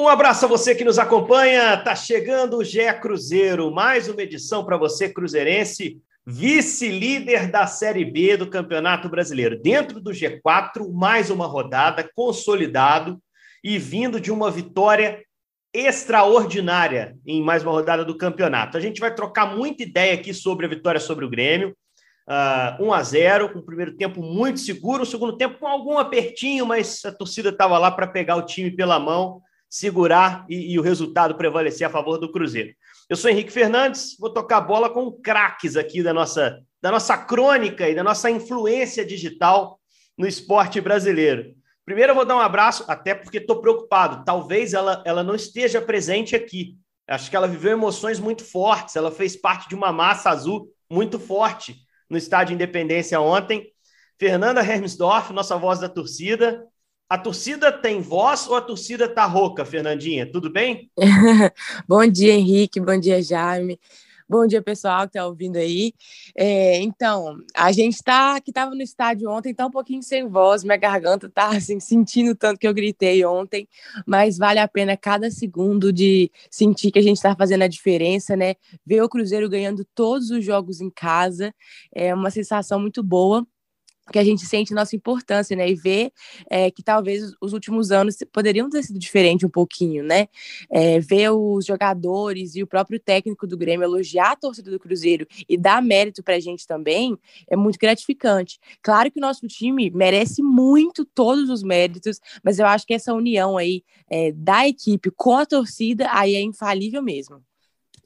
Um abraço a você que nos acompanha. Tá chegando o GE Cruzeiro, mais uma edição para você cruzeirense, vice-líder da Série B do Campeonato Brasileiro. Dentro do G4, mais uma rodada consolidado e vindo de uma vitória extraordinária em mais uma rodada do campeonato. A gente vai trocar muita ideia aqui sobre a vitória sobre o Grêmio. Uh, 1 a 0 com o primeiro tempo muito seguro, o segundo tempo com algum apertinho, mas a torcida estava lá para pegar o time pela mão segurar e, e, o resultado prevalecer a favor do Cruzeiro. Eu sou Henrique Fernandes, vou tocar bola com craques aqui da nossa, da nossa crônica e da nossa influência digital no esporte brasileiro. Primeiro eu vou dar um abraço, até porque estou preocupado. Talvez ela, ela não esteja presente aqui. Acho que ela viveu emoções muito fortes. Ela fez parte de uma massa azul muito forte no Estádio Independência ontem. Fernanda Hermsdorf, nossa voz da torcida, a torcida tem voz ou a torcida tá rouca, Fernandinha? Tudo bem? bom dia, Henrique. Bom dia, Jaime. Bom dia, pessoal que está ouvindo aí. É, então, a gente está que estava no estádio ontem, está um pouquinho sem voz, minha garganta está assim, sentindo tanto que eu gritei ontem, mas vale a pena cada segundo de sentir que a gente está fazendo a diferença, né? Ver o Cruzeiro ganhando todos os jogos em casa é uma sensação muito boa que a gente sente nossa importância, né? E ver é, que talvez os últimos anos poderiam ter sido diferente um pouquinho, né? É, ver os jogadores e o próprio técnico do Grêmio elogiar a torcida do Cruzeiro e dar mérito para a gente também é muito gratificante. Claro que o nosso time merece muito todos os méritos, mas eu acho que essa união aí é, da equipe com a torcida aí é infalível mesmo.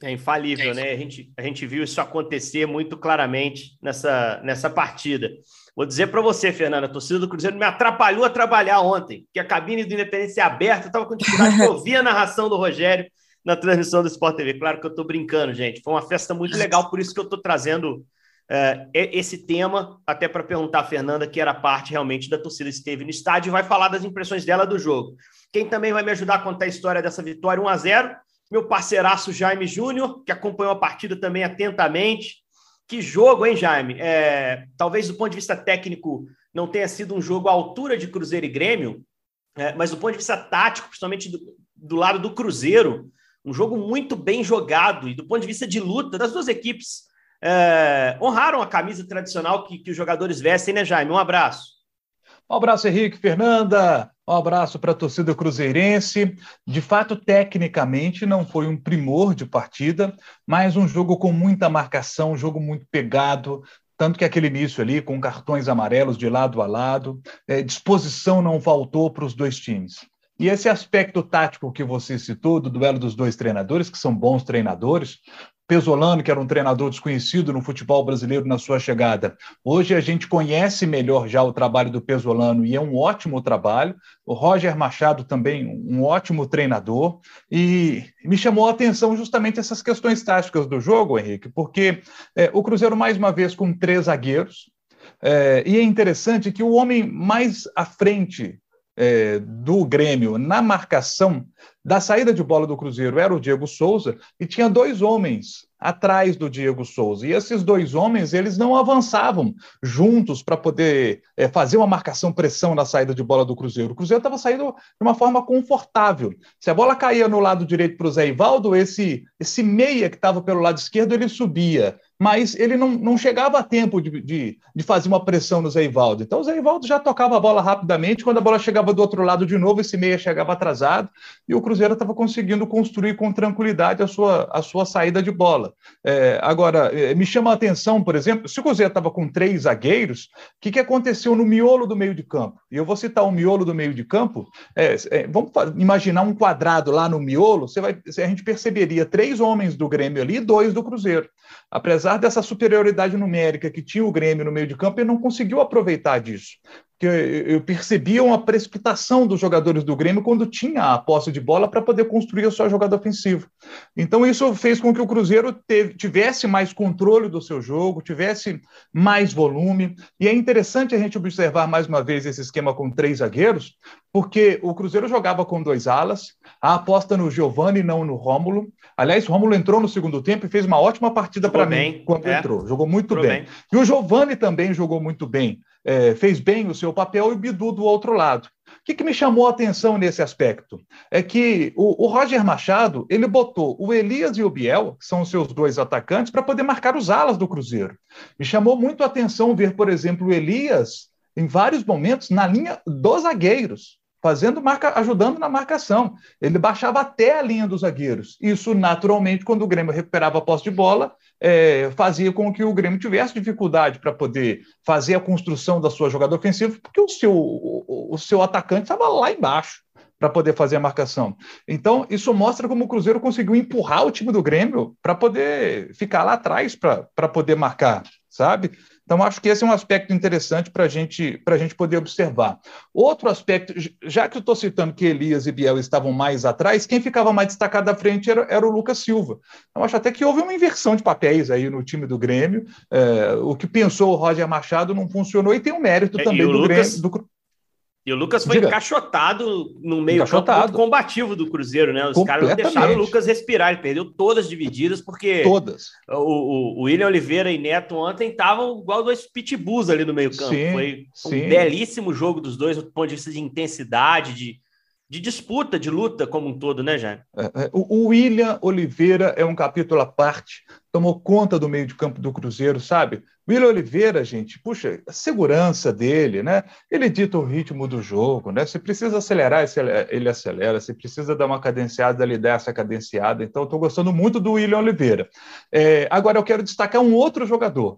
É infalível, né? A gente, a gente viu isso acontecer muito claramente nessa, nessa partida. Vou dizer para você, Fernanda, a torcida do Cruzeiro me atrapalhou a trabalhar ontem, que a cabine do Independência é aberta, estava com dificuldade de ouvir a narração do Rogério na transmissão do Sport TV. Claro que eu estou brincando, gente. Foi uma festa muito legal, por isso que eu estou trazendo é, esse tema, até para perguntar a Fernanda, que era parte realmente da torcida esteve no estádio, e vai falar das impressões dela do jogo. Quem também vai me ajudar a contar a história dessa vitória 1 a 0 meu parceiraço Jaime Júnior, que acompanhou a partida também atentamente, que jogo, hein, Jaime? É, talvez do ponto de vista técnico não tenha sido um jogo à altura de Cruzeiro e Grêmio, é, mas do ponto de vista tático, principalmente do, do, lado do Cruzeiro, um jogo muito bem jogado e do ponto de vista de luta das duas equipes. É, honraram a camisa tradicional que, que os jogadores vestem, né, Jaime? Um abraço. Um abraço, Henrique, Fernanda. Um abraço para a torcida cruzeirense. De fato, tecnicamente, não foi um primor de partida, mas um jogo com muita marcação, um jogo muito pegado. Tanto que aquele início ali, com cartões amarelos de lado a lado, é, disposição não faltou para os dois times. E esse aspecto tático que você citou, do duelo dos dois treinadores, que são bons treinadores, Pesolano, que era um treinador desconhecido no futebol brasileiro na sua chegada. Hoje a gente conhece melhor já o trabalho do Pesolano e é um ótimo trabalho. O Roger Machado também, um ótimo treinador. E me chamou a atenção justamente essas questões táticas do jogo, Henrique, porque é, o Cruzeiro, mais uma vez, com três zagueiros. É, e é interessante que o homem mais à frente é, do Grêmio na marcação da saída de bola do Cruzeiro era o Diego Souza e tinha dois homens atrás do Diego Souza. E esses dois homens, eles não avançavam juntos para poder é, fazer uma marcação pressão na saída de bola do Cruzeiro. O Cruzeiro estava saindo de uma forma confortável. Se a bola caía no lado direito para o Zé Ivaldo, esse, esse meia que estava pelo lado esquerdo, ele subia mas ele não, não chegava a tempo de, de, de, fazer uma pressão no Zé Ivaldo. Então o Zé Ivaldo já tocava a bola rapidamente, quando a bola chegava do outro lado de novo, esse meia chegava atrasado, e o Cruzeiro estava conseguindo construir com tranquilidade a sua, a sua saída de bola. É, agora, é, me chama a atenção, por exemplo, se o Cruzeiro estava com três zagueiros, o que, que aconteceu no miolo do meio de campo? E eu vou citar o miolo do meio de campo, é, é vamos imaginar um quadrado lá no miolo, você vai, a gente perceberia três homens do Grêmio ali e dois do Cruzeiro. Apesar dessa superioridade numérica que tinha o Grêmio no meio de campo, ele não conseguiu aproveitar disso que eu percebia uma precipitação dos jogadores do Grêmio quando tinha a posse de bola para poder construir a sua jogada ofensiva. Então, isso fez com que o Cruzeiro teve, tivesse mais controle do seu jogo, tivesse mais volume. E é interessante a gente observar mais uma vez esse esquema com três zagueiros, porque o Cruzeiro jogava com dois alas, a aposta no Giovani não no Rômulo. Aliás, o Rômulo entrou no segundo tempo e fez uma ótima partida para mim quando é. entrou. Jogou muito bem. bem. E o Giovani também jogou muito bem. É, fez bem o seu papel e o Bidu do outro lado. O que, que, me chamou a atenção nesse aspecto? É que o, o, Roger Machado ele botou o Elias e o Biel, que são os seus dois atacantes, para poder marcar os alas do Cruzeiro. Me chamou muito a atenção ver, por exemplo, o Elias em vários momentos na linha dos zagueiros fazendo marca, ajudando na marcação. Ele baixava até a linha dos zagueiros. Isso, naturalmente, quando o Grêmio recuperava a posse de bola, é, fazia com que o Grêmio tivesse dificuldade para poder fazer a construção da sua jogada ofensiva, porque o seu, o, o seu atacante estava lá embaixo para poder fazer a marcação. Então, isso mostra como o Cruzeiro conseguiu empurrar o time do Grêmio para poder ficar lá atrás para poder marcar, sabe? Então, acho que esse é um aspecto interessante para gente, a gente poder observar. Outro aspecto, já que eu estou citando que Elias e Biel estavam mais atrás, quem ficava mais destacado à frente era, era o Lucas Silva. Eu acho até que houve uma inversão de papéis aí no time do Grêmio. É, o que pensou o Roger Machado não funcionou e tem o um mérito é, também do Lucas... Grêmio. Do... E o Lucas foi Diga. encaixotado no meio campo combativo do Cruzeiro, né? Os caras não deixaram o Lucas respirar, ele perdeu todas as divididas, porque todas. O, o, o William Oliveira e Neto ontem estavam igual dois pitbulls ali no meio campo. Sim, foi um sim. belíssimo jogo dos dois, do ponto de vista de intensidade, de, de disputa, de luta como um todo, né, Jair? É, é, o William Oliveira é um capítulo à parte, tomou conta do meio de campo do Cruzeiro, sabe? William Oliveira, gente, puxa, a segurança dele, né? Ele dita o ritmo do jogo, né? Se precisa acelerar, ele acelera. Se precisa dar uma cadenciada, ele dá essa cadenciada. Então, estou gostando muito do William Oliveira. É, agora, eu quero destacar um outro jogador,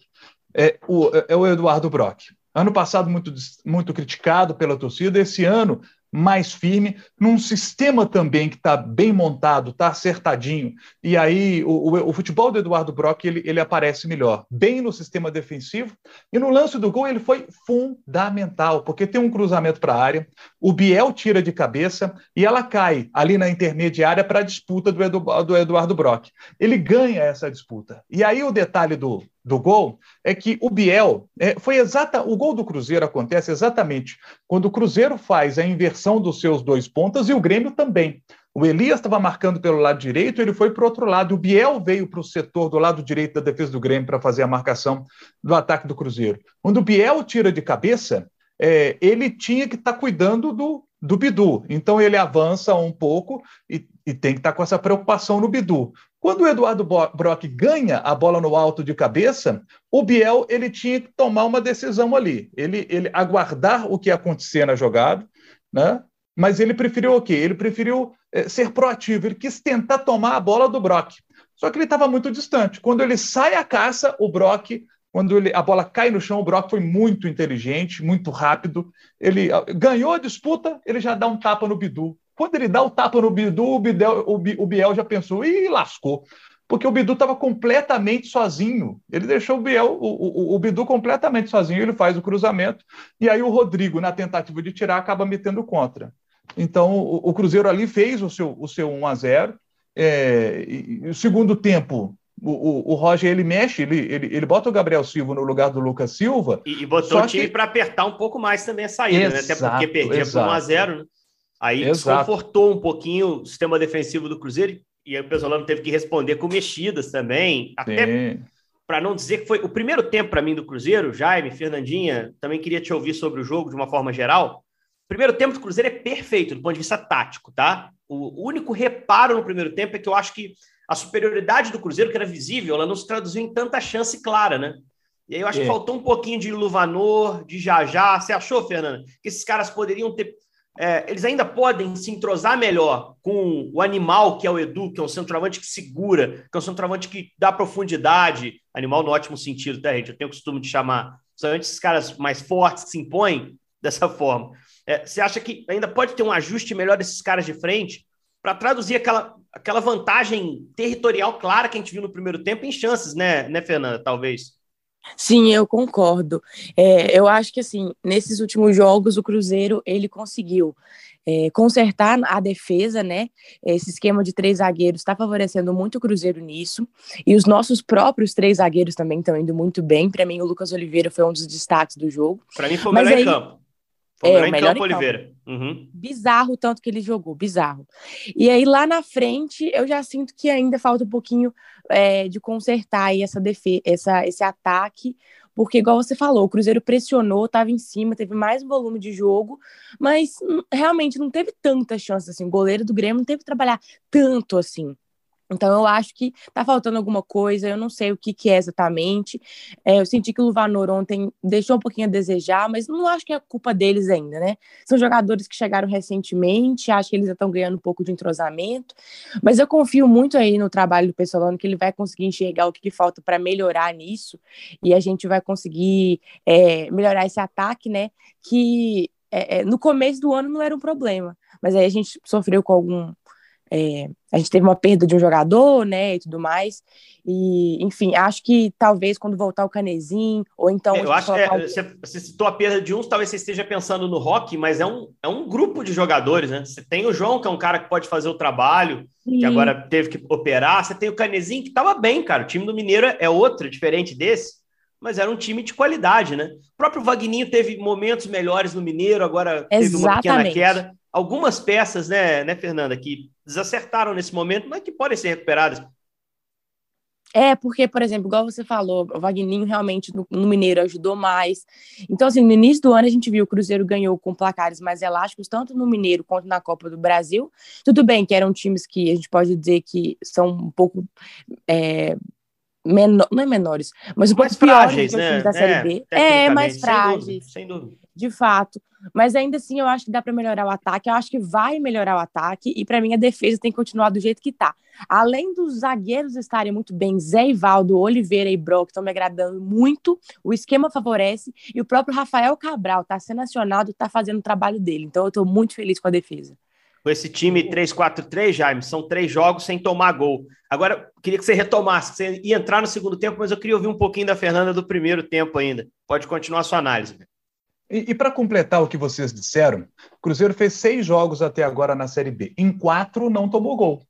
é o, é o Eduardo Brock. Ano passado, muito, muito criticado pela torcida. Esse ano, mais firme, num sistema também que está bem montado, está acertadinho. E aí o, o, o, futebol do Eduardo Brock ele, ele aparece melhor, bem no sistema defensivo. E no lance do gol ele foi fundamental, porque tem um cruzamento para a área, o Biel tira de cabeça e ela cai ali na intermediária para a disputa do, Edu, do Eduardo Brock. Ele ganha essa disputa. E aí o detalhe do, do gol é que o Biel é, foi exata. O gol do Cruzeiro acontece exatamente quando o Cruzeiro faz a inversão dos seus dois pontas e o Grêmio também. O Elias estava marcando pelo lado direito, ele foi para o outro lado. O Biel veio para o setor do lado direito da defesa do Grêmio para fazer a marcação do ataque do Cruzeiro. Quando o Biel tira de cabeça, é, ele tinha que estar tá cuidando do, do Bidu. Então ele avança um pouco e, e tem que estar tá com essa preocupação no Bidu. Quando o Eduardo Brock ganha a bola no alto de cabeça, o Biel ele tinha que tomar uma decisão ali. Ele, ele aguardar o que ia acontecer na jogada, né? mas ele preferiu o quê? Ele preferiu é, ser proativo, ele quis tentar tomar a bola do Brock. Só que ele estava muito distante. Quando ele sai à caça, o Brock, quando ele, a bola cai no chão, o Brock foi muito inteligente, muito rápido. Ele ganhou a disputa, ele já dá um tapa no Bidu. Quando ele dá o tapa no Bidu, o, Bidel, o, Biel já pensou, e lascou. Porque o Bidu estava completamente sozinho. Ele deixou o, Biel, o, o, o Bidu completamente sozinho, ele faz o cruzamento, e aí o Rodrigo, na tentativa de tirar, acaba metendo contra. Então, o, o Cruzeiro ali fez o seu, o seu 1 a 0 é, e, e o segundo tempo, o, Roger ele mexe, ele, ele, ele bota o Gabriel Silva no lugar do Lucas Silva. E, e botou o time que... para apertar um pouco mais também a saída, exato, né? Até porque perdia por 1 a 0 né? Aí Exato. desconfortou um pouquinho o sistema defensivo do Cruzeiro e o Pesolano teve que responder com mexidas também. Até para não dizer que foi o primeiro tempo para mim do Cruzeiro, Jaime, Fernandinha, também queria te ouvir sobre o jogo de uma forma geral. O primeiro tempo do Cruzeiro é perfeito do ponto de vista tático, tá? O único reparo no primeiro tempo é que eu acho que a superioridade do Cruzeiro, que era visível, ela não se traduziu em tanta chance clara, né? E aí eu acho é. que faltou um pouquinho de Luvanor, de Jajá. Você achou, Fernanda, que esses caras poderiam ter é, eles ainda podem se entrosar melhor com o animal que é o Edu, que é um centroavante que segura, que é um centroavante que dá profundidade, animal no ótimo sentido, tá, gente? Eu tenho o costume de chamar, somente esses caras mais fortes que se impõem dessa forma. É, você acha que ainda pode ter um ajuste melhor desses caras de frente para traduzir aquela, aquela vantagem territorial clara que a gente viu no primeiro tempo em chances, né, né Fernanda? Talvez. Sim, eu concordo. É, eu acho que assim, nesses últimos jogos o Cruzeiro ele conseguiu é, consertar a defesa, né? Esse esquema de três zagueiros está favorecendo muito o Cruzeiro nisso. E os nossos próprios três zagueiros também estão indo muito bem. Para mim, o Lucas Oliveira foi um dos destaques do jogo. Para mim, foi o melhor aí, em campo. Foi é, o melhor Oliveira. Uhum. Bizarro o tanto que ele jogou, bizarro. E aí lá na frente, eu já sinto que ainda falta um pouquinho é, de consertar aí essa defesa, essa, esse ataque, porque, igual você falou, o Cruzeiro pressionou, estava em cima, teve mais volume de jogo, mas hum, realmente não teve tantas chances assim. O goleiro do Grêmio não teve que trabalhar tanto assim. Então, eu acho que tá faltando alguma coisa, eu não sei o que, que é exatamente. É, eu senti que o Luvanor ontem deixou um pouquinho a desejar, mas não acho que é culpa deles ainda, né? São jogadores que chegaram recentemente, acho que eles estão ganhando um pouco de entrosamento, mas eu confio muito aí no trabalho do Pessolano, que ele vai conseguir enxergar o que, que falta para melhorar nisso, e a gente vai conseguir é, melhorar esse ataque, né? Que é, é, no começo do ano não era um problema, mas aí a gente sofreu com algum é, a gente teve uma perda de um jogador, né, e tudo mais. E, enfim, acho que talvez quando voltar o Canezinho, ou então. É, eu acho que é, você, você, citou a perda de uns, talvez você esteja pensando no rock, mas é um, é um grupo de jogadores, né? Você tem o João, que é um cara que pode fazer o trabalho, Sim. que agora teve que operar. Você tem o Canezinho, que estava bem, cara. O time do Mineiro é outro, diferente desse mas era um time de qualidade, né? O próprio Vagninho teve momentos melhores no Mineiro, agora Exatamente. teve uma pequena queda. Algumas peças, né, né, Fernanda, que desacertaram nesse momento, mas que podem ser recuperadas. É, porque, por exemplo, igual você falou, o Vagninho realmente no, no, Mineiro ajudou mais. Então, assim, no início do ano a gente viu o Cruzeiro ganhou com placares mais elásticos, tanto no Mineiro quanto na Copa do Brasil. Tudo bem que eram times que a gente pode dizer que são um pouco. É, menor, não é menores, mas um mais pouco frágeis, né? da Série é, B. É, mais frágeis. Sem dúvida, sem dúvida de fato. Mas ainda assim, eu acho que dá para melhorar o ataque. Eu acho que vai melhorar o ataque. E para mim, a defesa tem que continuar do jeito que está. Além dos zagueiros estarem muito bem, Zé Ivaldo, Oliveira e Brock estão me agradando muito. O esquema favorece. E o próprio Rafael Cabral está sendo acionado, está fazendo o trabalho dele. Então, eu estou muito feliz com a defesa. Com esse time 3-4-3, Jaime, são três jogos sem tomar gol. Agora, queria que você retomasse, que você ia entrar no segundo tempo, mas eu queria ouvir um pouquinho da Fernanda do primeiro tempo ainda. Pode continuar a sua análise. E, e para completar o que vocês disseram, o Cruzeiro fez seis jogos até agora na Série B. Em quatro não tomou gol.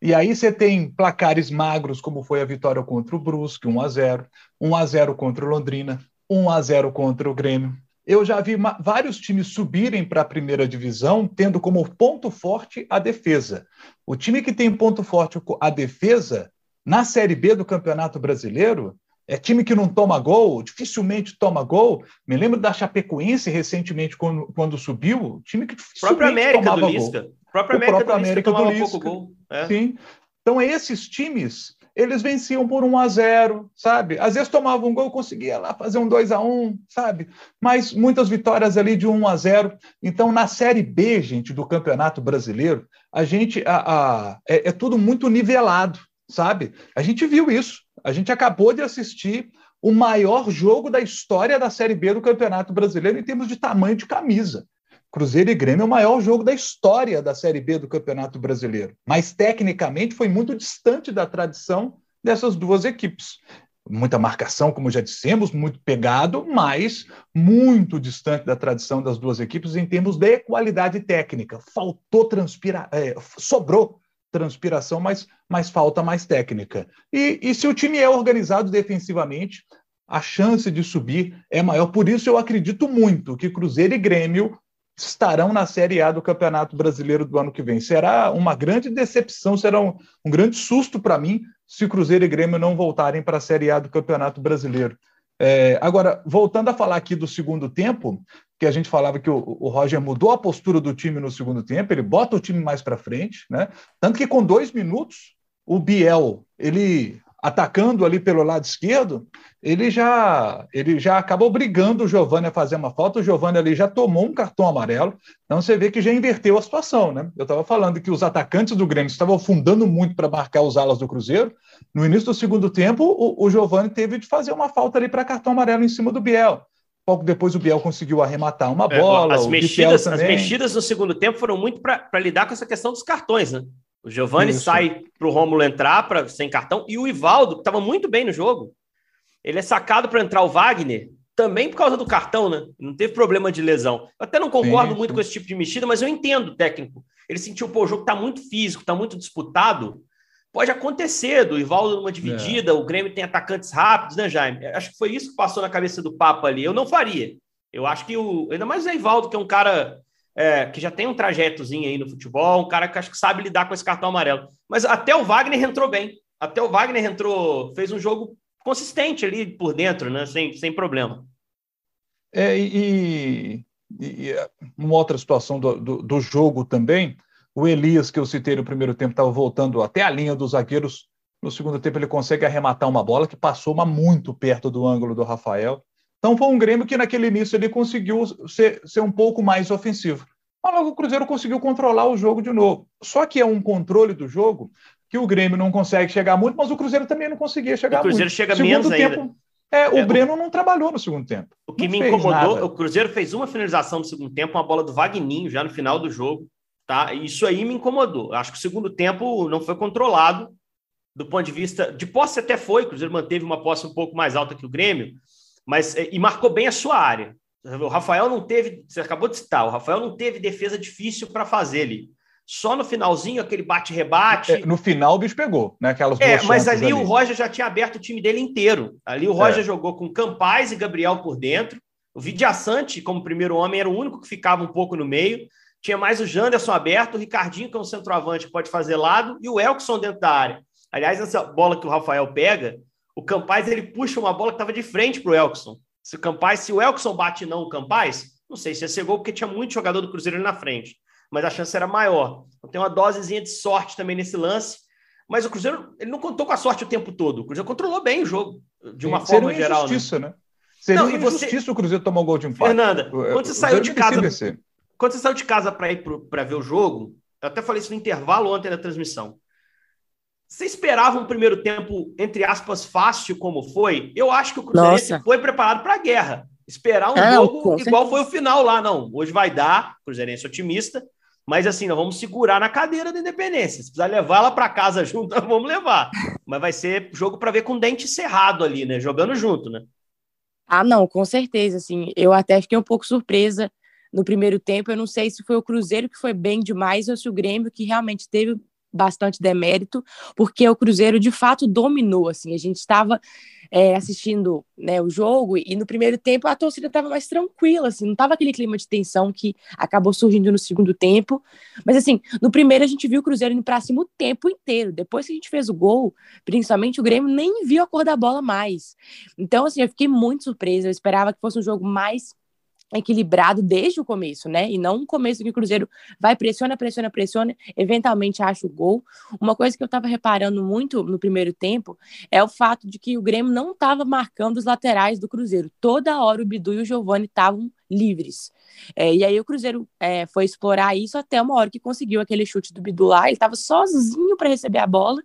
E aí você tem placares magros, como foi a vitória contra o Brusque, 1 a 0 1 a 0 contra o Londrina, 1 a 0 contra o Grêmio. Eu já vi vários times subirem para a primeira divisão, tendo como ponto forte a defesa. O time que tem ponto forte a defesa, na Série B do Campeonato Brasileiro, é time que não toma gol, dificilmente toma gol. Me lembro da Chapecoense recentemente, quando, quando subiu, time que dificilmente própria América tomava do Lisca. gol. Própria América, próprio do, América do Lisca. Pouco gol. É. Sim. Então, esses times, eles venciam por 1 a 0 sabe? Às vezes tomavam um gol, conseguia lá fazer um 2 a 1 sabe? Mas muitas vitórias ali de 1 a 0 Então, na Série B, gente, do Campeonato Brasileiro, a gente a, a é, é tudo muito nivelado, sabe? A gente viu isso. A gente acabou de assistir o maior jogo da história da Série B do Campeonato Brasileiro em termos de tamanho de camisa. Cruzeiro e Grêmio é o maior jogo da história da Série B do Campeonato Brasileiro. Mas, tecnicamente, foi muito distante da tradição dessas duas equipes. Muita marcação, como já dissemos, muito pegado, mas muito distante da tradição das duas equipes em termos de qualidade técnica. Faltou transpirar, é, sobrou transpiração, mas, mas falta mais técnica. E, e se o time é organizado defensivamente, a chance de subir é maior. Por isso, eu acredito muito que Cruzeiro e Grêmio estarão na Série A do Campeonato Brasileiro do ano que vem. Será uma grande decepção, será um, um grande susto para mim se Cruzeiro e Grêmio não voltarem para a Série A do Campeonato Brasileiro. É, agora, voltando a falar aqui do segundo tempo, que a gente falava que o, o, Roger mudou a postura do time no segundo tempo, ele bota o time mais para frente, né? Tanto que com dois minutos, o Biel, ele atacando ali pelo lado esquerdo, ele já ele já acabou brigando o Giovani a fazer uma falta, o Giovani ali já tomou um cartão amarelo, então você vê que já inverteu a situação, né? Eu estava falando que os atacantes do Grêmio estavam afundando muito para marcar os alas do Cruzeiro, no início do segundo tempo, o, o Giovani teve de fazer uma falta ali para cartão amarelo em cima do Biel. Pouco depois o Biel conseguiu arrematar uma é, bola. É, as, mexidas, as mexidas no segundo tempo foram muito para lidar com essa questão dos cartões, né? O Giovani Isso. sai para o Rômulo entrar pra, sem cartão e o Ivaldo, que estava muito bem no jogo, ele é sacado para entrar o Wagner também por causa do cartão, né? Não teve problema de lesão. Eu até não concordo sim, muito com esse tipo de mexida, mas eu entendo o técnico. Ele sentiu, pô, o jogo está muito físico, está muito disputado. Pode acontecer do Ivaldo numa dividida, é. o Grêmio tem atacantes rápidos, né, Jaime? Acho que foi isso que passou na cabeça do Papo ali. Eu não faria. Eu acho que o. Ainda mais o Ivaldo, que é um cara é, que já tem um trajetozinho aí no futebol, um cara que acho que sabe lidar com esse cartão amarelo. Mas até o Wagner entrou bem. Até o Wagner entrou, fez um jogo consistente ali por dentro, né? Sem, sem problema. É, e, e, e uma outra situação do, do, do, jogo também, o Elias, que eu citei no primeiro tempo, estava voltando até a linha dos zagueiros. No segundo tempo, ele consegue arrematar uma bola que passou uma muito perto do ângulo do Rafael. Então, foi um Grêmio que naquele início ele conseguiu ser, ser um pouco mais ofensivo. Mas logo o Cruzeiro conseguiu controlar o jogo de novo. Só que é um controle do jogo que o Grêmio não consegue chegar muito, mas o Cruzeiro também não conseguia chegar muito. O Cruzeiro muito. chega segundo menos tempo, ainda. É, o é, Breno o... não trabalhou no segundo tempo. O que não me incomodou, o Cruzeiro fez uma finalização no segundo tempo, uma bola do Vagninho já no final do jogo, tá? Isso aí me incomodou. Acho que o segundo tempo não foi controlado do ponto de vista de posse até foi, o Cruzeiro manteve uma posse um pouco mais alta que o Grêmio, mas e marcou bem a sua área. O Rafael não teve, você acabou de citar, o Rafael não teve defesa difícil para fazer ali. Só no finalzinho, aquele bate-rebate. É, no final o bicho pegou, né? Aquelas é, mas ali, ali, o Roger já tinha aberto o time dele inteiro. Ali o Roger é. jogou com Campaz e Gabriel por dentro. O Vidiaçante, como primeiro homem, era o único que ficava um pouco no meio. Tinha mais o Janderson aberto, o Ricardinho, que é um centroavante pode fazer lado, e o Elkson dentro da área. Aliás, essa bola que o Rafael pega, o Campaz ele puxa uma bola que estava de frente para o Elkson. Se o Campaz, se o Elkson bate não o Campaz, não sei se ia ser gol, porque tinha muito jogador do Cruzeiro ali na frente mas a chance era maior. Então tem uma dosezinha de sorte também nesse lance. Mas o Cruzeiro ele não contou com a sorte o tempo todo. O Cruzeiro controlou bem o jogo, de uma forma Seria geral. Injustiça, né? né? Seria não, injustiça você... o Cruzeiro tomar um gol de empate. Fernanda, quando você saiu de casa. Quando você saiu de casa para ir para ver o jogo, eu até falei isso no intervalo ontem da transmissão. Você esperava um primeiro tempo, entre aspas, fácil como foi? Eu acho que o Cruzeiro foi preparado para a guerra. Esperar um ah, jogo igual foi o final lá, não. Hoje vai dar, Cruzeirense otimista, mas assim, nós vamos segurar na cadeira da independência. Se precisar levar ela para casa junto, nós vamos levar. Mas vai ser jogo para ver com dente cerrado ali, né? Jogando junto, né? Ah, não, com certeza. Assim, eu até fiquei um pouco surpresa no primeiro tempo. Eu não sei se foi o Cruzeiro que foi bem demais ou se o Grêmio que realmente teve bastante demérito, porque o Cruzeiro de fato dominou. Assim, a gente estava é, assistindo né, o jogo e no primeiro tempo a torcida estava mais tranquila, assim, não estava aquele clima de tensão que acabou surgindo no segundo tempo. Mas assim, no primeiro a gente viu o Cruzeiro indo para cima o tempo inteiro. Depois que a gente fez o gol, principalmente o Grêmio nem viu a cor da bola mais. Então, assim, eu fiquei muito surpresa. Eu esperava que fosse um jogo mais equilibrado desde o começo, né? E não um começo que o Cruzeiro vai pressiona, pressiona, pressiona, eventualmente acha o gol. Uma coisa que eu estava reparando muito no primeiro tempo é o fato de que o Grêmio não estava marcando os laterais do Cruzeiro. Toda hora o Bidu e o Giovani estavam livres. É, e aí o Cruzeiro é, foi explorar isso até uma hora que conseguiu aquele chute do Bidu lá. Ele estava sozinho para receber a bola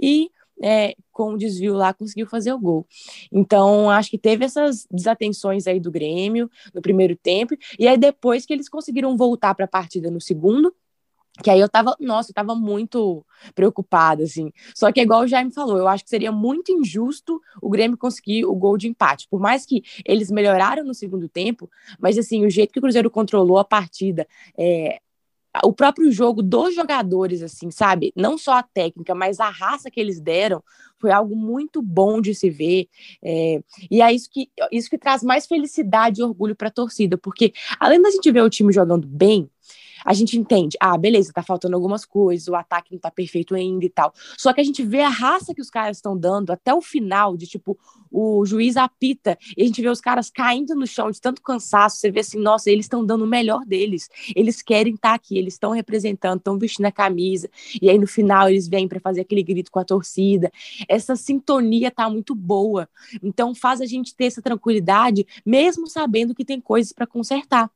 e é, com o desvio lá, conseguiu fazer o gol. Então, acho que teve essas desatenções aí do Grêmio no primeiro tempo, e aí depois que eles conseguiram voltar para a partida no segundo, que aí eu tava, nossa, eu tava muito preocupada, assim. Só que, igual o Jaime falou, eu acho que seria muito injusto o Grêmio conseguir o gol de empate. Por mais que eles melhoraram no segundo tempo, mas, assim, o jeito que o Cruzeiro controlou a partida, é, o próprio jogo dos jogadores, assim, sabe? Não só a técnica, mas a raça que eles deram foi algo muito bom de se ver. É, e é isso que, isso que traz mais felicidade e orgulho para a torcida, porque além da gente ver o time jogando bem, a gente entende, ah, beleza, tá faltando algumas coisas, o ataque não tá perfeito ainda e tal. Só que a gente vê a raça que os caras estão dando até o final, de tipo, o juiz apita e a gente vê os caras caindo no chão de tanto cansaço. Você vê assim, nossa, eles estão dando o melhor deles. Eles querem estar tá aqui, eles estão representando, estão vestindo a camisa. E aí no final eles vêm para fazer aquele grito com a torcida. Essa sintonia tá muito boa. Então faz a gente ter essa tranquilidade, mesmo sabendo que tem coisas para consertar.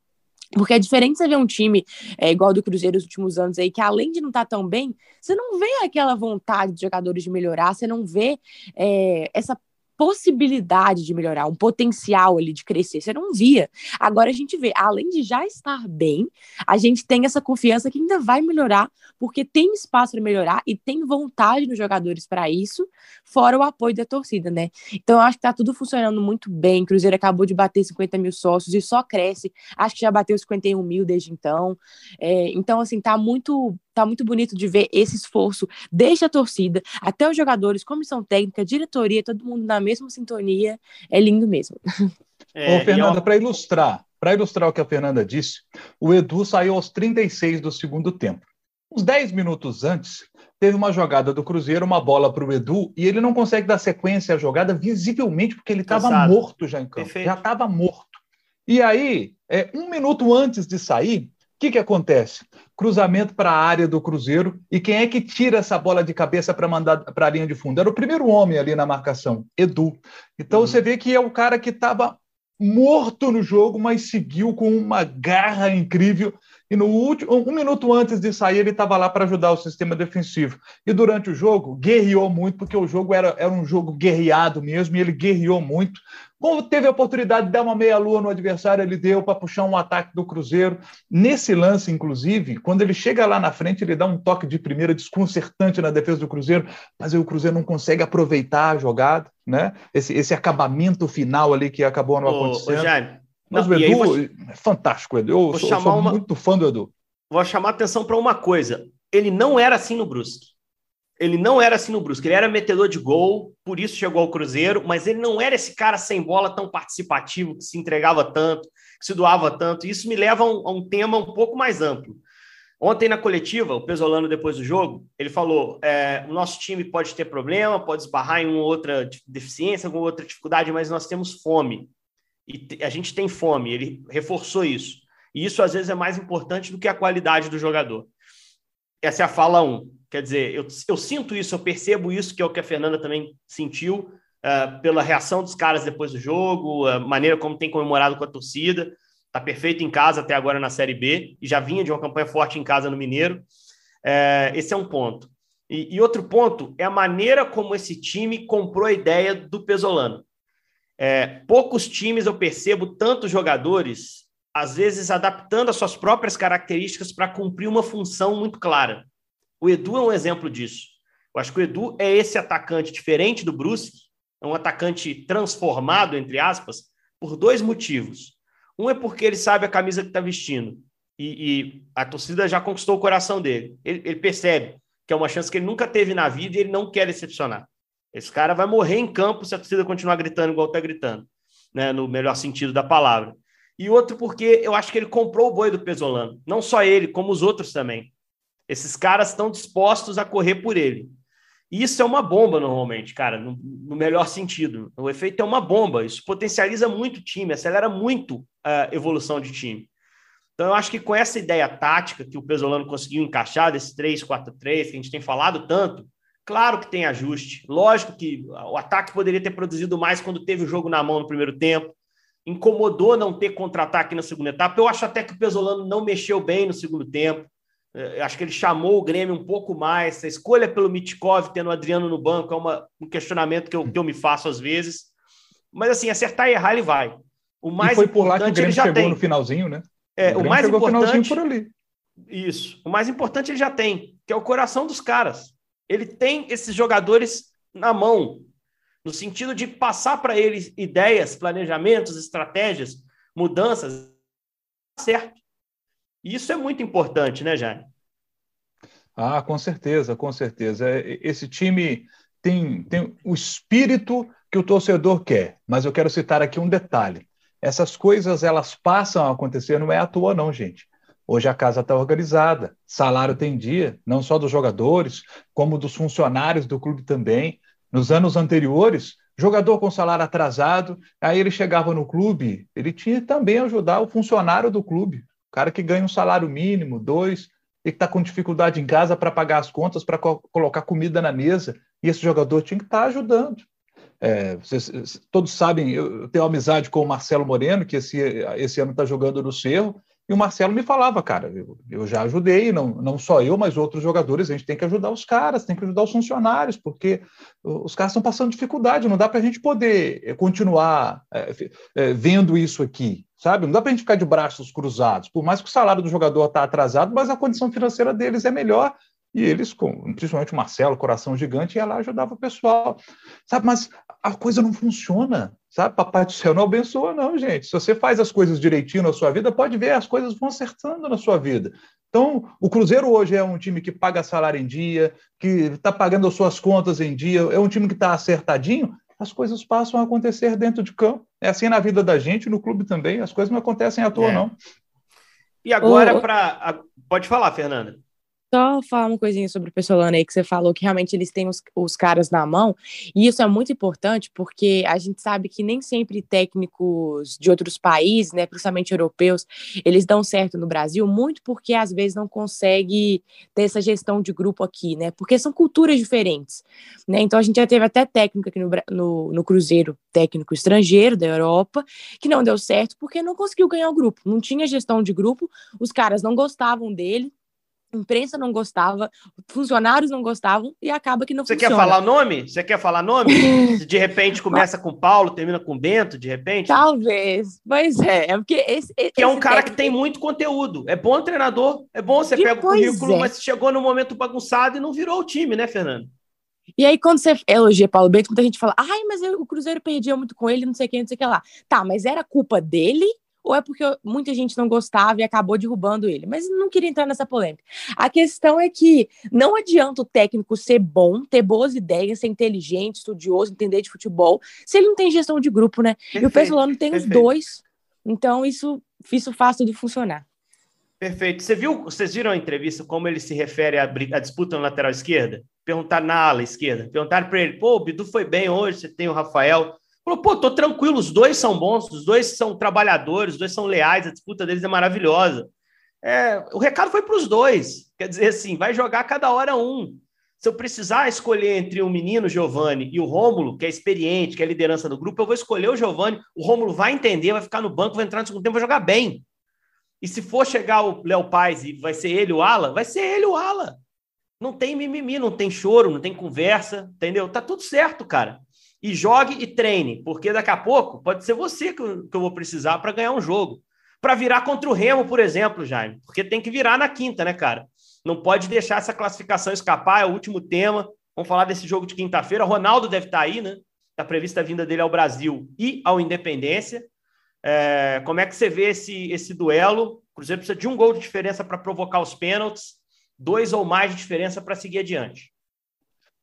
Porque é diferente você ver um time é, igual do Cruzeiro nos últimos anos aí, que além de não estar tá tão bem, você não vê aquela vontade de jogadores de melhorar, você não vê é, essa possibilidade de melhorar, um potencial ali de crescer. Você não via. Agora a gente vê, além de já estar bem, a gente tem essa confiança que ainda vai melhorar, porque tem espaço para melhorar e tem vontade nos jogadores para isso, fora o apoio da torcida, né? Então eu acho que tá tudo funcionando muito bem. Cruzeiro acabou de bater 50 mil sócios e só cresce. Acho que já bateu 51 mil desde então. É, então, assim, tá muito tá muito bonito de ver esse esforço desde a torcida até os jogadores, comissão técnica, diretoria, todo mundo na mesma sintonia. É lindo mesmo. É, Ô, Fernanda, para ilustrar, para ilustrar o que a Fernanda disse, o Edu saiu aos 36 do segundo tempo. Uns 10 minutos antes, teve uma jogada do Cruzeiro, uma bola para o Edu, e ele não consegue dar sequência à jogada visivelmente, porque ele estava morto já em campo. Perfeito. Já estava morto. E aí, é, um minuto antes de sair, que, que acontece? Cruzamento para a área do Cruzeiro. E quem é que tira essa bola de cabeça para mandar para a linha de fundo? Era o primeiro homem ali na marcação, Edu. Então uhum. você vê que é o cara que estava morto no jogo, mas seguiu com uma garra incrível. E no último, um minuto antes de sair, ele estava lá para ajudar o sistema defensivo. E durante o jogo, guerreou muito, porque o jogo era, era um jogo guerreado mesmo, e ele guerreou muito. Como teve a oportunidade de dar uma meia-lua no adversário, ele deu para puxar um ataque do Cruzeiro. Nesse lance, inclusive, quando ele chega lá na frente, ele dá um toque de primeira desconcertante na defesa do Cruzeiro, mas aí o Cruzeiro não consegue aproveitar a jogada, né? Esse, esse acabamento final ali que acabou não acontecendo. Ô, Jaime, mas não, o Edu vou... é fantástico, Edu. Eu sou, sou uma... muito fã do Edu. Vou chamar atenção para uma coisa. Ele não era assim no Brusque. Ele não era assim no Brusque, ele era metedor de gol, por isso chegou ao Cruzeiro, mas ele não era esse cara sem bola tão participativo, que se entregava tanto, que se doava tanto. Isso me leva a um, a um tema um pouco mais amplo. Ontem na coletiva, o Pesolano, depois do jogo, ele falou: é, o nosso time pode ter problema, pode esbarrar em uma outra deficiência, alguma outra dificuldade, mas nós temos fome. E a gente tem fome. Ele reforçou isso. E isso, às vezes, é mais importante do que a qualidade do jogador. Essa é a fala 1. Um. Quer dizer, eu, eu sinto isso, eu percebo isso, que é o que a Fernanda também sentiu, uh, pela reação dos caras depois do jogo, a maneira como tem comemorado com a torcida. Está perfeito em casa até agora na Série B, e já vinha de uma campanha forte em casa no Mineiro. Uh, esse é um ponto. E, e, outro ponto é a maneira como esse time comprou a ideia do Pesolano. É, poucos times eu percebo tantos jogadores, às vezes adaptando as suas próprias características para cumprir uma função muito clara. O Edu é um exemplo disso. Eu acho que o Edu é esse atacante diferente do Brusque, é um atacante transformado, entre aspas, por dois motivos. Um é porque ele sabe a camisa que está vestindo e, e, a torcida já conquistou o coração dele. Ele, ele, percebe que é uma chance que ele nunca teve na vida e ele não quer decepcionar. Esse cara vai morrer em campo se a torcida continuar gritando igual está gritando, né, no melhor sentido da palavra. E outro porque eu acho que ele comprou o boi do Pesolano. Não só ele, como os outros também. Esses caras estão dispostos a correr por ele. Isso é uma bomba normalmente, cara, no, no, melhor sentido. O efeito é uma bomba. Isso potencializa muito o time, acelera muito a evolução de time. Então, eu acho que com essa ideia tática que o Pesolano conseguiu encaixar, desse 3-4-3, que a gente tem falado tanto, claro que tem ajuste. Lógico que o ataque poderia ter produzido mais quando teve o jogo na mão no primeiro tempo. Incomodou não ter contra-ataque na segunda etapa. Eu acho até que o Pesolano não mexeu bem no segundo tempo. É, acho que ele chamou o Grêmio um pouco mais. A escolha pelo Mitkov, tendo o Adriano no banco, é uma, um questionamento que eu, que eu me faço às vezes. Mas, assim, acertar e errar, ele vai. O mais e foi por lá que o Grêmio chegou tem. no finalzinho, né? É, o, o mais importante. por ali. Isso. O mais importante ele já tem, que é o coração dos caras. Ele tem esses jogadores na mão, no sentido de passar para eles ideias, planejamentos, estratégias, mudanças, certo. Isso é muito importante, né, Jaime? Ah, com certeza, com certeza. É, esse time tem, tem o espírito que o torcedor quer, mas eu quero citar aqui um detalhe. Essas coisas elas passam a acontecer, não é à toa, não, gente. Hoje a casa está organizada, salário tem dia, não só dos jogadores, como dos funcionários do clube também. Nos anos anteriores, jogador com salário atrasado, aí ele chegava no clube, ele tinha também ajudar o funcionário do clube cara que ganha um salário mínimo, dois, e que está com dificuldade em casa para pagar as contas, para co colocar comida na mesa, e esse jogador tinha que estar tá ajudando. É, vocês, todos sabem, eu tenho amizade com o Marcelo Moreno, que esse, esse ano está jogando no Cerro, e o Marcelo me falava, cara, eu, eu, já ajudei, não, não só eu, mas outros jogadores, a gente tem que ajudar os caras, tem que ajudar os funcionários, porque os caras estão passando dificuldade, não dá para a gente poder eh, continuar é, é, vendo isso aqui, sabe? Não dá para a gente ficar de braços cruzados, por mais que o salário do jogador está atrasado, mas a condição financeira deles é melhor, e eles, principalmente o Marcelo, coração gigante, ia lá ajudava o pessoal, sabe? Mas a coisa não funciona, Sabe? Papai do céu não abençoa, não, gente. Se você faz as coisas direitinho na sua vida, pode ver, as coisas vão acertando na sua vida. Então, o Cruzeiro hoje é um time que paga salário em dia, que está pagando as suas contas em dia, é um time que está acertadinho, as coisas passam a acontecer dentro de campo. É assim na vida da gente, no clube também, as coisas não acontecem à toa, é. não. E agora, para. Pode falar, Fernanda. Só falar uma coisinha sobre o Pessolano aí, que você falou que realmente eles têm os, os caras na mão, e isso é muito importante porque a gente sabe que nem sempre técnicos de outros países, né, principalmente europeus, eles dão certo no Brasil, muito porque às vezes não consegue ter essa gestão de grupo aqui, né, porque são culturas diferentes, né, então a gente já teve até técnico aqui no, no, no Cruzeiro, técnico estrangeiro da Europa, que não deu certo porque não conseguiu ganhar o grupo, não tinha gestão de grupo, os caras não gostavam dele, imprensa não gostava, funcionários não gostavam e acaba que não Você funciona. quer falar nome? Você quer falar nome? de repente começa com Paulo, termina com Bento, de repente? Talvez. Pois é, é porque esse, esse que é um cara técnico... que tem muito conteúdo. É bom treinador, é bom você pega o currículo, é. mas chegou no momento bagunçado e não virou o time, né, Fernando? E aí, quando você elogia Paulo Bento, muita gente fala: ai, mas eu, o Cruzeiro perdia muito com ele, não sei o que, não sei o que lá. Tá, mas era culpa dele ou é porque muita gente não gostava e acabou derrubando ele. Mas não queria entrar nessa polêmica. A questão é que não adianta o técnico ser bom, ter boas ideias, ser inteligente, estudioso, entender de futebol, se ele não tem gestão de grupo, né? Perfeito, e o Pessolano tem perfeito. os dois. Então, isso, isso faz tudo funcionar. Perfeito. Você viu, vocês viram a entrevista como ele se refere à, disputa na lateral esquerda? Perguntaram na ala esquerda. Perguntaram para ele: pô, o Bidu foi bem hoje, você tem o Rafael. Falou, pô, tô tranquilo, os dois são bons, os dois são trabalhadores, os dois são leais, a disputa deles é maravilhosa. É, o recado foi para os dois. Quer dizer assim, vai jogar cada hora um. Se eu precisar escolher entre o menino Giovanni e o Rômulo, que é experiente, que é liderança do grupo, eu vou escolher o Giovanni. O Rômulo vai entender, vai ficar no banco, vai entrar no segundo tempo, vai jogar bem. E se for chegar o Léo Paz e vai ser ele o ala, vai ser ele o ala. Não tem mimimi, não tem choro, não tem conversa, entendeu? Tá tudo certo, cara e jogue e treine, porque daqui a pouco pode ser você que eu, vou precisar para ganhar um jogo. Para virar contra o Remo, por exemplo, Jaime, porque tem que virar na quinta, né, cara? Não pode deixar essa classificação escapar, é o último tema. Vamos falar desse jogo de quinta-feira. Ronaldo deve estar tá aí, né? Está prevista a vinda dele ao Brasil e ao Independência. É, como é que você vê esse, esse duelo? O Cruzeiro precisa de um gol de diferença para provocar os pênaltis, dois ou mais de diferença para seguir adiante.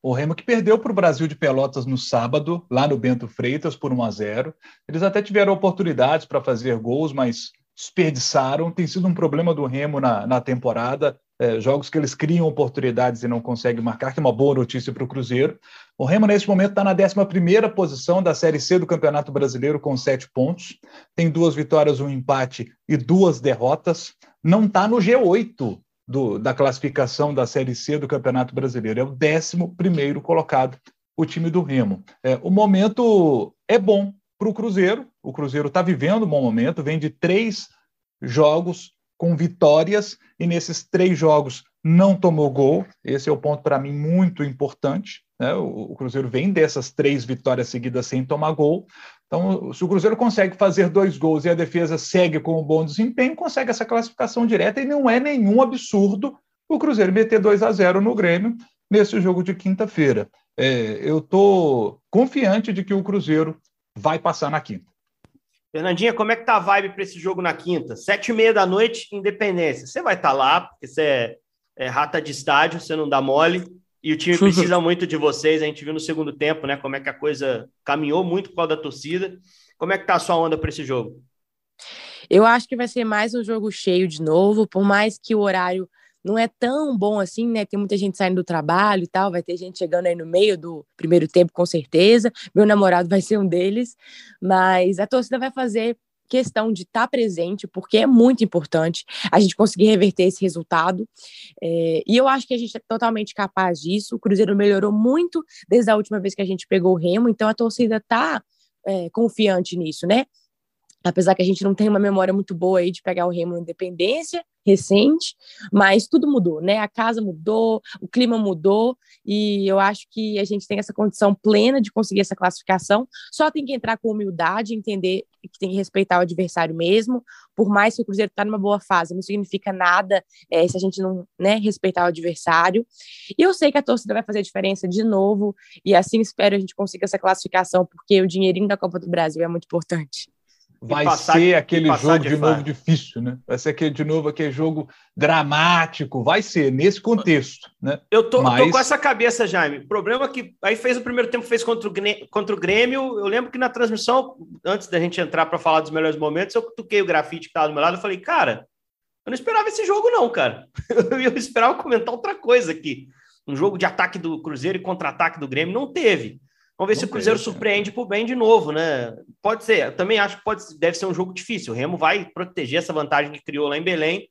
O Remo que perdeu para o Brasil de Pelotas no sábado, lá no Bento Freitas, por 1 a 0. Eles até tiveram oportunidades para fazer gols, mas desperdiçaram. Tem sido um problema do Remo na, na temporada. É, jogos que eles criam oportunidades e não conseguem marcar, que é uma boa notícia para o Cruzeiro. O Remo, nesse momento, está na 11 posição da Série C do Campeonato Brasileiro, com sete pontos. Tem duas vitórias, um empate e duas derrotas. Não está no G8 do, da classificação da Série C do Campeonato Brasileiro. É o 11 colocado, o time do Remo. É, o momento é bom para o Cruzeiro. O Cruzeiro está vivendo um bom momento, vem de três jogos com vitórias, e nesses três jogos não tomou gol. Esse é o ponto para mim muito importante. Né? O, o Cruzeiro vem dessas três vitórias seguidas sem tomar gol. Então, se o Cruzeiro consegue fazer dois gols e a defesa segue com um bom desempenho, consegue essa classificação direta e não é nenhum absurdo o Cruzeiro meter 2 a 0 no Grêmio nesse jogo de quinta-feira. É, eu estou confiante de que o Cruzeiro vai passar na quinta. Fernandinha, como é que tá a vibe para esse jogo na quinta? Sete e meia da noite, Independência. Você vai estar tá lá, porque você é, é rata de estádio, você não dá mole. E o time precisa muito de vocês. A gente viu no segundo tempo, né? Como é que a coisa caminhou muito por causa da torcida. Como é que tá a sua onda para esse jogo? Eu acho que vai ser mais um jogo cheio de novo, por mais que o horário não é tão bom assim, né? Tem muita gente saindo do trabalho e tal, vai ter gente chegando aí no meio do primeiro tempo, com certeza. Meu namorado vai ser um deles, mas a torcida vai fazer questão de estar tá presente, porque é muito importante a gente conseguir reverter esse resultado. É, e eu acho que a gente é totalmente capaz disso. O Cruzeiro melhorou muito desde a última vez que a gente pegou o Remo, então a torcida está é, confiante nisso, né? Apesar que a gente não tem uma memória muito boa aí de pegar o Remo Independência recente, mas tudo mudou, né? A casa mudou, o clima mudou e eu acho que a gente tem essa condição plena de conseguir essa classificação. Só tem que entrar com humildade, entender que tem que respeitar o adversário mesmo. Por mais que o Cruzeiro está numa boa fase, não significa nada é, se a gente não né, respeitar o adversário. E eu sei que a torcida vai fazer a diferença de novo e assim espero a gente consiga essa classificação, porque o dinheirinho da Copa do Brasil é muito importante vai passar, ser aquele jogo de, de novo difícil, né? Vai ser aquele de novo aquele jogo dramático, vai ser nesse contexto, né? Eu tô, Mas... tô com essa cabeça, Jaime. O problema é que aí fez o primeiro tempo, fez contra o, contra o Grêmio. Eu lembro que na transmissão, antes da gente entrar para falar dos melhores momentos, eu toquei o grafite que estava do meu lado, eu falei, cara, Eu não esperava esse jogo, não, cara. Eu esperava comentar outra coisa aqui. Um jogo de ataque do Cruzeiro e contra-ataque do Grêmio não teve. Vamos ver não se o Cruzeiro surpreende por bem de novo, né? Pode ser. Eu também acho que pode, deve ser um jogo difícil. O Remo vai proteger essa vantagem que criou lá em Belém.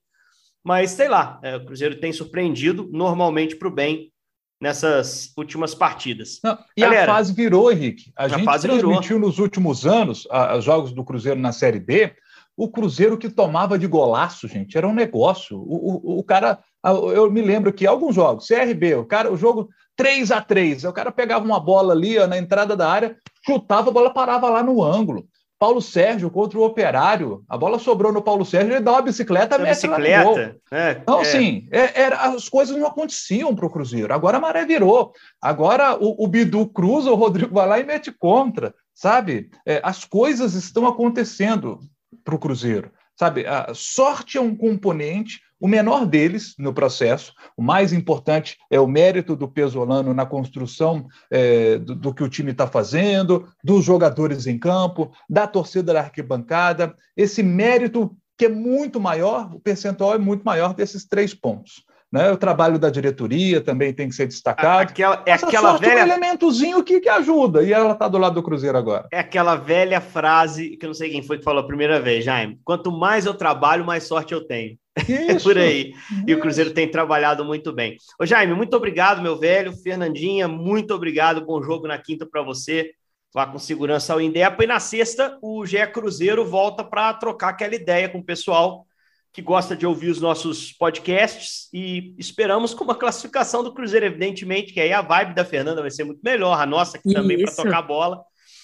Mas sei lá, é, o Cruzeiro tem surpreendido normalmente para o bem nessas últimas partidas. Não, e Galera, a fase virou, Henrique. A, a gente transmitiu virou. nos últimos anos os jogos do Cruzeiro na Série B. O Cruzeiro que tomava de golaço, gente, era um negócio. O, o, o cara, eu me lembro que alguns jogos, CRB, o cara, o jogo 3 a 3 o cara pegava uma bola ali ó, na entrada da área, chutava, a bola parava lá no ângulo. Paulo Sérgio contra o Operário. A bola sobrou no Paulo Sérgio, ele dá uma bicicleta, mete bicicleta. É, então, é. assim, é, as coisas não aconteciam para o Cruzeiro. Agora a maré virou. Agora o, o, Bidu cruza, o Rodrigo vai lá e mete contra, sabe? É, as coisas estão acontecendo para o Cruzeiro. Sabe, a sorte é um componente, o menor deles no processo. O mais importante é o mérito do Pesolano na construção é, do, do, que o time está fazendo, dos jogadores em campo, da torcida da arquibancada. Esse mérito que é muito maior, o percentual é muito maior desses três pontos. Né? O trabalho da diretoria também tem que ser destacado. Aquela, é aquela velha. É um elementozinho que, que ajuda, e ela está do lado do Cruzeiro agora. É aquela velha frase que eu não sei quem foi que falou a primeira vez, Jaime. Quanto mais eu trabalho, mais sorte eu tenho. É por aí. Isso. E o Cruzeiro tem trabalhado muito bem. Ô, Jaime, muito obrigado, meu velho. Fernandinha, muito obrigado. Bom jogo na quinta para você. Vá com segurança ao Indepa. E na sexta, o GE Cruzeiro volta para trocar aquela ideia com o pessoal que gosta de ouvir os nossos podcasts e esperamos com uma classificação do Cruzeiro, evidentemente, que aí a vibe da Fernanda vai ser muito melhor, a nossa aqui também para tocar bola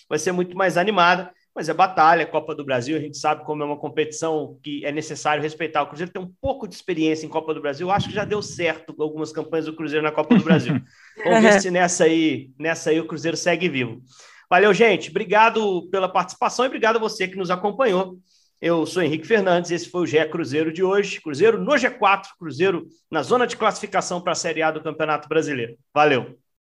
vai ser muito mais animada, mas é batalha, Copa do Brasil, a gente sabe como é uma competição que é necessário respeitar. O Cruzeiro tem um pouco de experiência em Copa do Brasil, acho que já deu certo algumas campanhas do Cruzeiro na Copa do Brasil. Vamos ver se nessa aí, nessa aí o Cruzeiro segue vivo. Valeu, gente. Obrigado pela participação e obrigado a você que nos acompanhou. Eu sou Henrique Fernandes, esse foi o GE Cruzeiro de hoje. Cruzeiro no G4, Cruzeiro na zona de classificação para a Série A do Campeonato Brasileiro. Valeu!